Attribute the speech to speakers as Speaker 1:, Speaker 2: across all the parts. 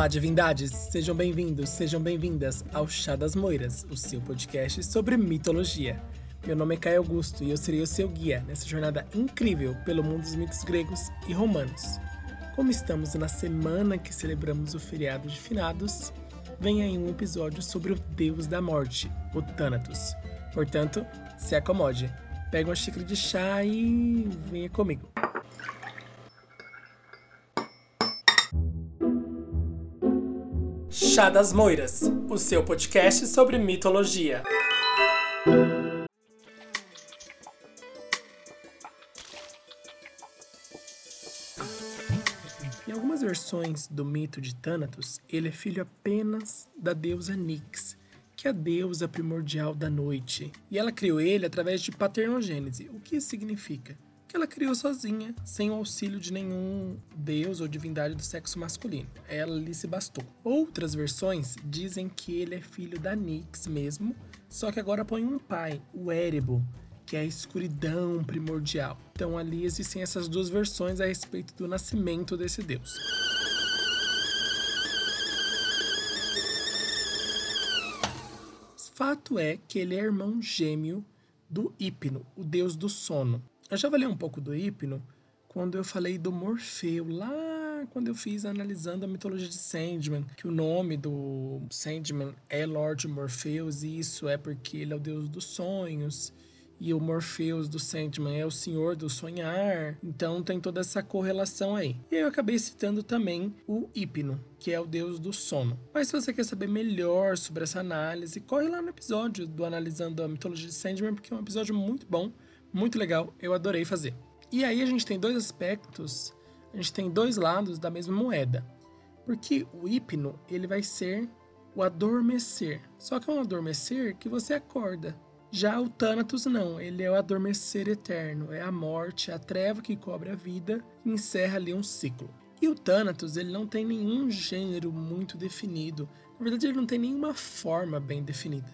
Speaker 1: Olá, divindades! Sejam bem-vindos, sejam bem-vindas ao Chá das Moiras, o seu podcast sobre mitologia. Meu nome é Caio Augusto e eu serei o seu guia nessa jornada incrível pelo mundo dos mitos gregos e romanos. Como estamos na semana que celebramos o feriado de finados, vem aí um episódio sobre o deus da morte, o Thanatos. Portanto, se acomode, pega uma xícara de chá e venha comigo. Chá das Moiras, o seu podcast sobre mitologia. Em algumas versões do mito de Thanatos, ele é filho apenas da deusa Nix, que é a deusa primordial da noite. E ela criou ele através de paternogênese. O que isso significa? Que ela criou sozinha, sem o auxílio de nenhum deus ou divindade do sexo masculino. Ela lhe se bastou. Outras versões dizem que ele é filho da Nix mesmo, só que agora põe um pai, o Érebo, que é a escuridão primordial. Então ali existem essas duas versões a respeito do nascimento desse deus. Fato é que ele é irmão gêmeo do Hipno, o deus do sono. Eu já falei um pouco do Hipno quando eu falei do Morfeu, lá quando eu fiz analisando a mitologia de Sandman, que o nome do Sandman é Lord Morpheus, e isso é porque ele é o deus dos sonhos e o Morpheus do Sandman é o senhor do sonhar. Então tem toda essa correlação aí. E eu acabei citando também o Hipno, que é o deus do sono. Mas se você quer saber melhor sobre essa análise, corre lá no episódio do Analisando a Mitologia de Sandman, porque é um episódio muito bom, muito legal, eu adorei fazer. E aí a gente tem dois aspectos, a gente tem dois lados da mesma moeda. Porque o hipno, ele vai ser o adormecer. Só que é um adormecer que você acorda. Já o Thanatos não, ele é o adormecer eterno, é a morte, a treva que cobre a vida e encerra ali um ciclo. E o Thanatos, ele não tem nenhum gênero muito definido. Na verdade, ele não tem nenhuma forma bem definida.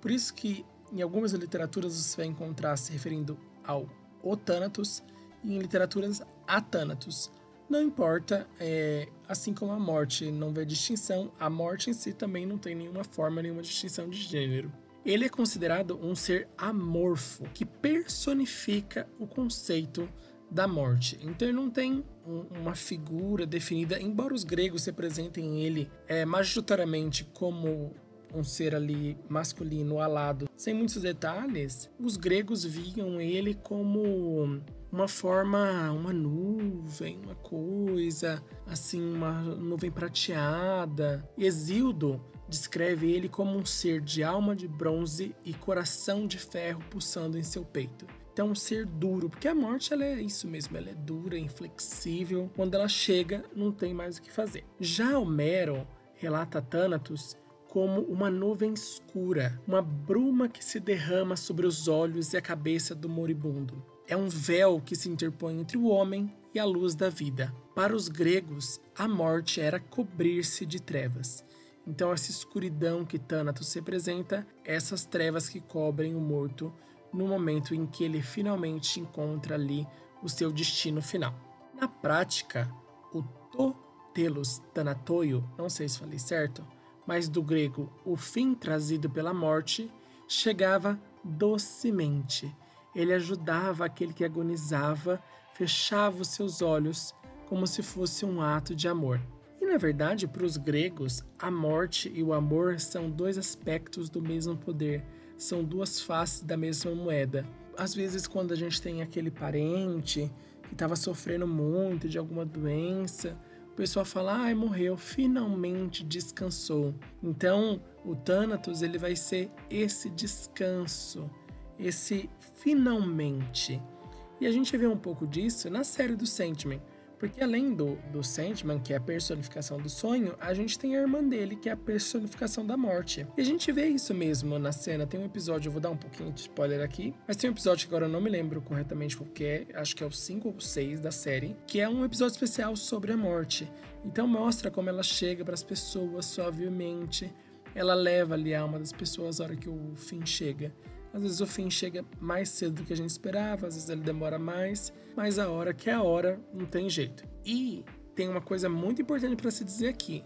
Speaker 1: Por isso que em algumas literaturas você vai encontrar se referindo ao o Thanatos e em literaturas a Thanatos. Não importa, é, assim como a morte não vê distinção, a morte em si também não tem nenhuma forma, nenhuma distinção de gênero. Ele é considerado um ser amorfo, que personifica o conceito da morte. Então ele não tem um, uma figura definida, embora os gregos representem ele é, majoritariamente como um ser ali masculino alado, sem muitos detalhes, os gregos viam ele como uma forma, uma nuvem, uma coisa, assim, uma nuvem prateada. Exildo descreve ele como um ser de alma de bronze e coração de ferro pulsando em seu peito. Então, um ser duro, porque a morte ela é isso mesmo, ela é dura, inflexível. Quando ela chega, não tem mais o que fazer. Já Homero relata Thanatos como uma nuvem escura, uma bruma que se derrama sobre os olhos e a cabeça do moribundo. É um véu que se interpõe entre o homem e a luz da vida. Para os gregos, a morte era cobrir-se de trevas. Então, essa escuridão que Thanatos representa, essas trevas que cobrem o morto no momento em que ele finalmente encontra ali o seu destino final. Na prática, o to telos Thanatoio, não sei se falei certo, mas do grego o fim trazido pela morte, chegava docemente. Ele ajudava aquele que agonizava, fechava os seus olhos como se fosse um ato de amor. E na verdade, para os gregos, a morte e o amor são dois aspectos do mesmo poder, são duas faces da mesma moeda. Às vezes, quando a gente tem aquele parente que estava sofrendo muito de alguma doença, pessoal fala, ai, morreu, finalmente descansou. Então, o Thanatos ele vai ser esse descanso, esse finalmente. E a gente vê um pouco disso na série do Sandman. Porque além do, do Sandman, que é a personificação do sonho, a gente tem a irmã dele, que é a personificação da morte. E a gente vê isso mesmo na cena. Tem um episódio, eu vou dar um pouquinho de spoiler aqui, mas tem um episódio que agora eu não me lembro corretamente qual que é, acho que é o 5 ou 6 da série, que é um episódio especial sobre a morte. Então mostra como ela chega para as pessoas suavemente, ela leva ali a alma das pessoas na hora que o fim chega. Às vezes o fim chega mais cedo do que a gente esperava, às vezes ele demora mais, mas a hora que é a hora não tem jeito. E tem uma coisa muito importante para se dizer aqui.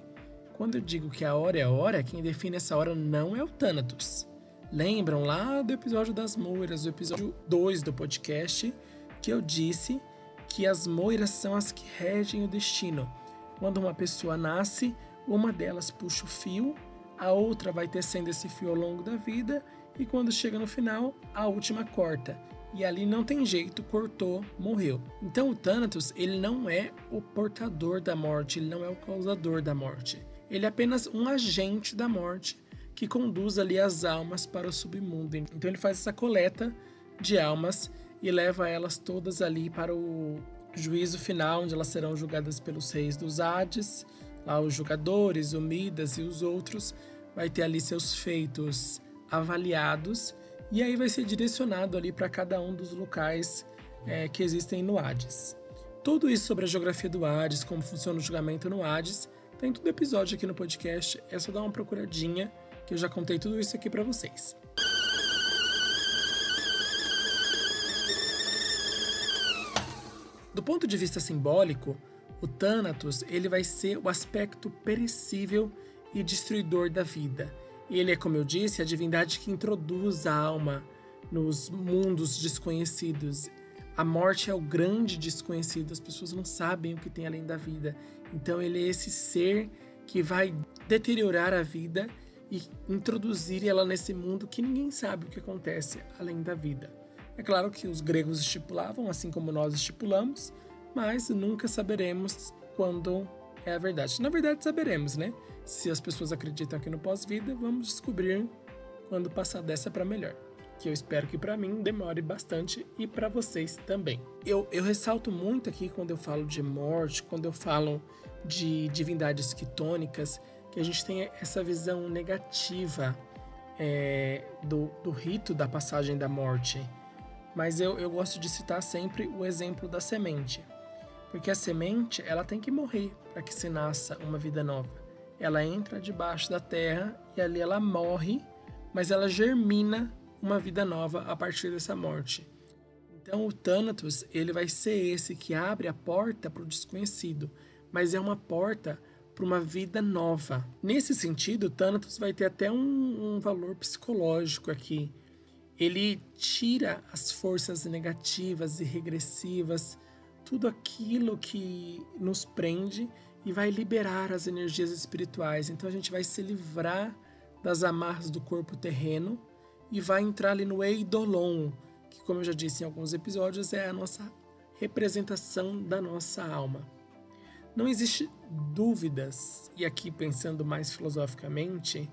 Speaker 1: Quando eu digo que a hora é a hora, quem define essa hora não é o Thanatos. Lembram lá do episódio das moiras, do episódio 2 do podcast, que eu disse que as moiras são as que regem o destino. Quando uma pessoa nasce, uma delas puxa o fio, a outra vai tecendo esse fio ao longo da vida e quando chega no final, a última corta. E ali não tem jeito, cortou, morreu. Então o Thanatos, ele não é o portador da morte, ele não é o causador da morte. Ele é apenas um agente da morte que conduz ali as almas para o submundo. Então ele faz essa coleta de almas e leva elas todas ali para o juízo final, onde elas serão julgadas pelos reis dos Hades, lá os jogadores, o Midas e os outros, vai ter ali seus feitos avaliados e aí vai ser direcionado ali para cada um dos locais é, que existem no Hades. Tudo isso sobre a geografia do Hades, como funciona o julgamento no Hades, tem todo episódio aqui no podcast, é só dar uma procuradinha que eu já contei tudo isso aqui para vocês. Do ponto de vista simbólico, o Thanatos ele vai ser o aspecto perecível e destruidor da vida. Ele é, como eu disse, a divindade que introduz a alma nos mundos desconhecidos. A morte é o grande desconhecido, as pessoas não sabem o que tem além da vida. Então ele é esse ser que vai deteriorar a vida e introduzir ela nesse mundo que ninguém sabe o que acontece além da vida. É claro que os gregos estipulavam, assim como nós estipulamos, mas nunca saberemos quando é a verdade. Na verdade, saberemos, né? Se as pessoas acreditam aqui no pós-vida, vamos descobrir quando passar dessa para melhor. Que eu espero que para mim demore bastante e para vocês também. Eu, eu ressalto muito aqui quando eu falo de morte, quando eu falo de divindades quitônicas, que a gente tem essa visão negativa é, do, do rito da passagem da morte. Mas eu, eu gosto de citar sempre o exemplo da semente. Porque a semente, ela tem que morrer para que se nasça uma vida nova. Ela entra debaixo da terra e ali ela morre, mas ela germina uma vida nova a partir dessa morte. Então o Thanatos, ele vai ser esse que abre a porta para o desconhecido, mas é uma porta para uma vida nova. Nesse sentido, o Thanatos vai ter até um, um valor psicológico aqui. Ele tira as forças negativas e regressivas tudo aquilo que nos prende e vai liberar as energias espirituais. Então a gente vai se livrar das amarras do corpo terreno e vai entrar ali no Eidolon, que, como eu já disse em alguns episódios, é a nossa representação da nossa alma. Não existe dúvidas, e aqui pensando mais filosoficamente,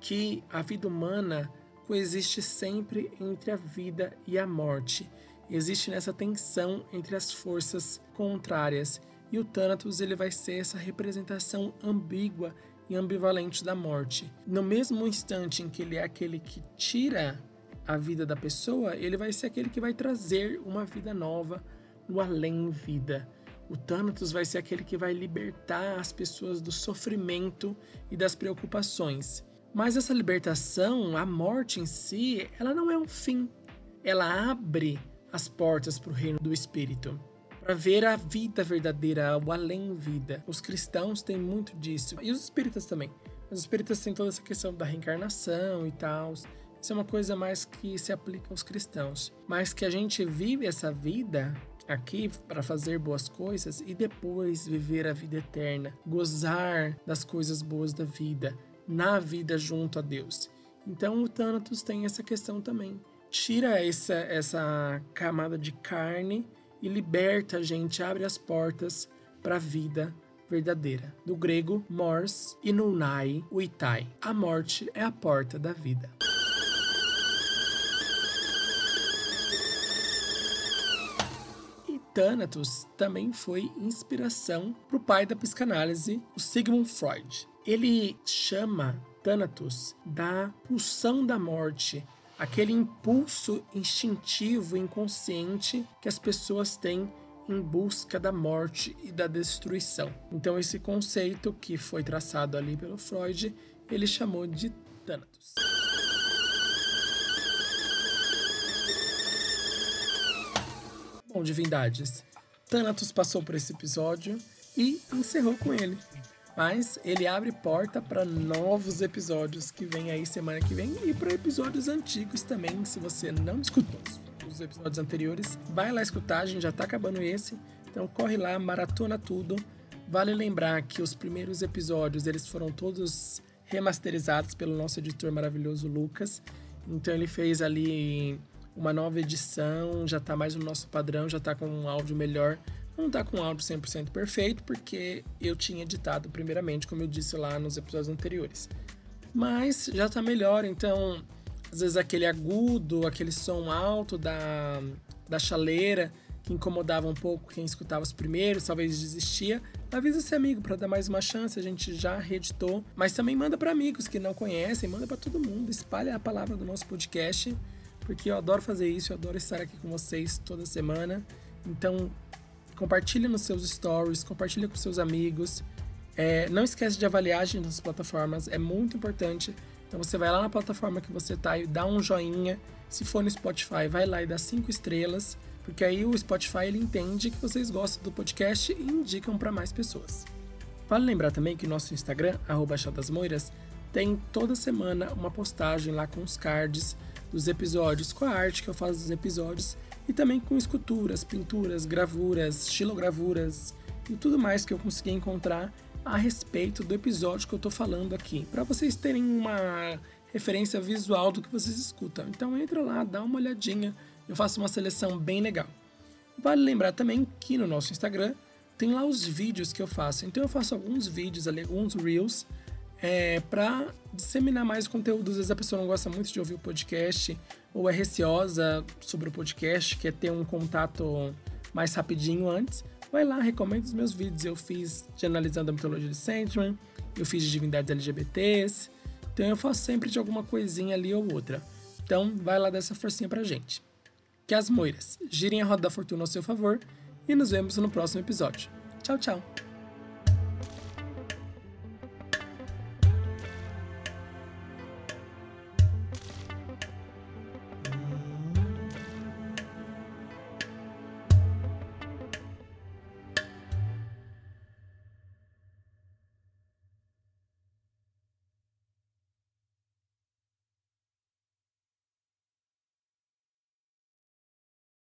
Speaker 1: que a vida humana coexiste sempre entre a vida e a morte existe nessa tensão entre as forças contrárias e o Thanatos ele vai ser essa representação ambígua e ambivalente da morte. No mesmo instante em que ele é aquele que tira a vida da pessoa, ele vai ser aquele que vai trazer uma vida nova no além-vida. O Thanatos vai ser aquele que vai libertar as pessoas do sofrimento e das preocupações. Mas essa libertação, a morte em si, ela não é um fim. Ela abre as portas para o reino do Espírito, para ver a vida verdadeira, o além-vida. Os cristãos têm muito disso, e os espíritas também. Os espíritas têm toda essa questão da reencarnação e tal. Isso é uma coisa mais que se aplica aos cristãos. Mas que a gente vive essa vida aqui para fazer boas coisas e depois viver a vida eterna, gozar das coisas boas da vida, na vida junto a Deus. Então o Thanatos tem essa questão também tira essa, essa camada de carne e liberta a gente, abre as portas para a vida verdadeira. Do grego, mors e no nai, o itai. A morte é a porta da vida. E Thanatos também foi inspiração para o pai da psicanálise, o Sigmund Freud. Ele chama Thanatos da pulsão da morte, aquele impulso instintivo inconsciente que as pessoas têm em busca da morte e da destruição. Então esse conceito que foi traçado ali pelo Freud, ele chamou de Thanatos. Bom, divindades, Thanatos passou por esse episódio e encerrou com ele. Mas ele abre porta para novos episódios que vem aí semana que vem e para episódios antigos também, se você não escutou os episódios anteriores, vai lá escutar, a gente já tá acabando esse. Então corre lá, maratona tudo. Vale lembrar que os primeiros episódios, eles foram todos remasterizados pelo nosso editor maravilhoso Lucas. Então ele fez ali uma nova edição, já tá mais no nosso padrão, já tá com um áudio melhor. Não tá com áudio 100% perfeito, porque eu tinha editado primeiramente, como eu disse lá nos episódios anteriores. Mas já tá melhor, então às vezes aquele agudo, aquele som alto da, da chaleira que incomodava um pouco quem escutava os primeiros, talvez desistia, avisa esse amigo para dar mais uma chance, a gente já reeditou, mas também manda para amigos que não conhecem, manda para todo mundo, espalha a palavra do nosso podcast, porque eu adoro fazer isso, eu adoro estar aqui com vocês toda semana. Então, compartilha nos seus stories, compartilha com seus amigos. É, não esquece de avaliar a gente nas plataformas, é muito importante. Então você vai lá na plataforma que você tá e dá um joinha. Se for no Spotify, vai lá e dá cinco estrelas, porque aí o Spotify ele entende que vocês gostam do podcast e indicam para mais pessoas. Vale lembrar também que nosso Instagram, @chadasmoiras, tem toda semana uma postagem lá com os cards dos episódios, com a arte que eu faço dos episódios e também com esculturas, pinturas, gravuras, estilogravuras e tudo mais que eu consegui encontrar a respeito do episódio que eu estou falando aqui, para vocês terem uma referência visual do que vocês escutam. Então entra lá, dá uma olhadinha, eu faço uma seleção bem legal. Vale lembrar também que no nosso Instagram tem lá os vídeos que eu faço. Então eu faço alguns vídeos ali, alguns reels é, para disseminar mais conteúdo. Às vezes a pessoa não gosta muito de ouvir o podcast ou é receosa sobre o podcast, quer ter um contato mais rapidinho antes. Vai lá, recomendo os meus vídeos. Eu fiz de analisando a mitologia de Sandman, eu fiz de divindades LGBTs. Então eu faço sempre de alguma coisinha ali ou outra. Então vai lá dessa forcinha pra gente. Que as moiras girem a roda da fortuna ao seu favor e nos vemos no próximo episódio. Tchau, tchau!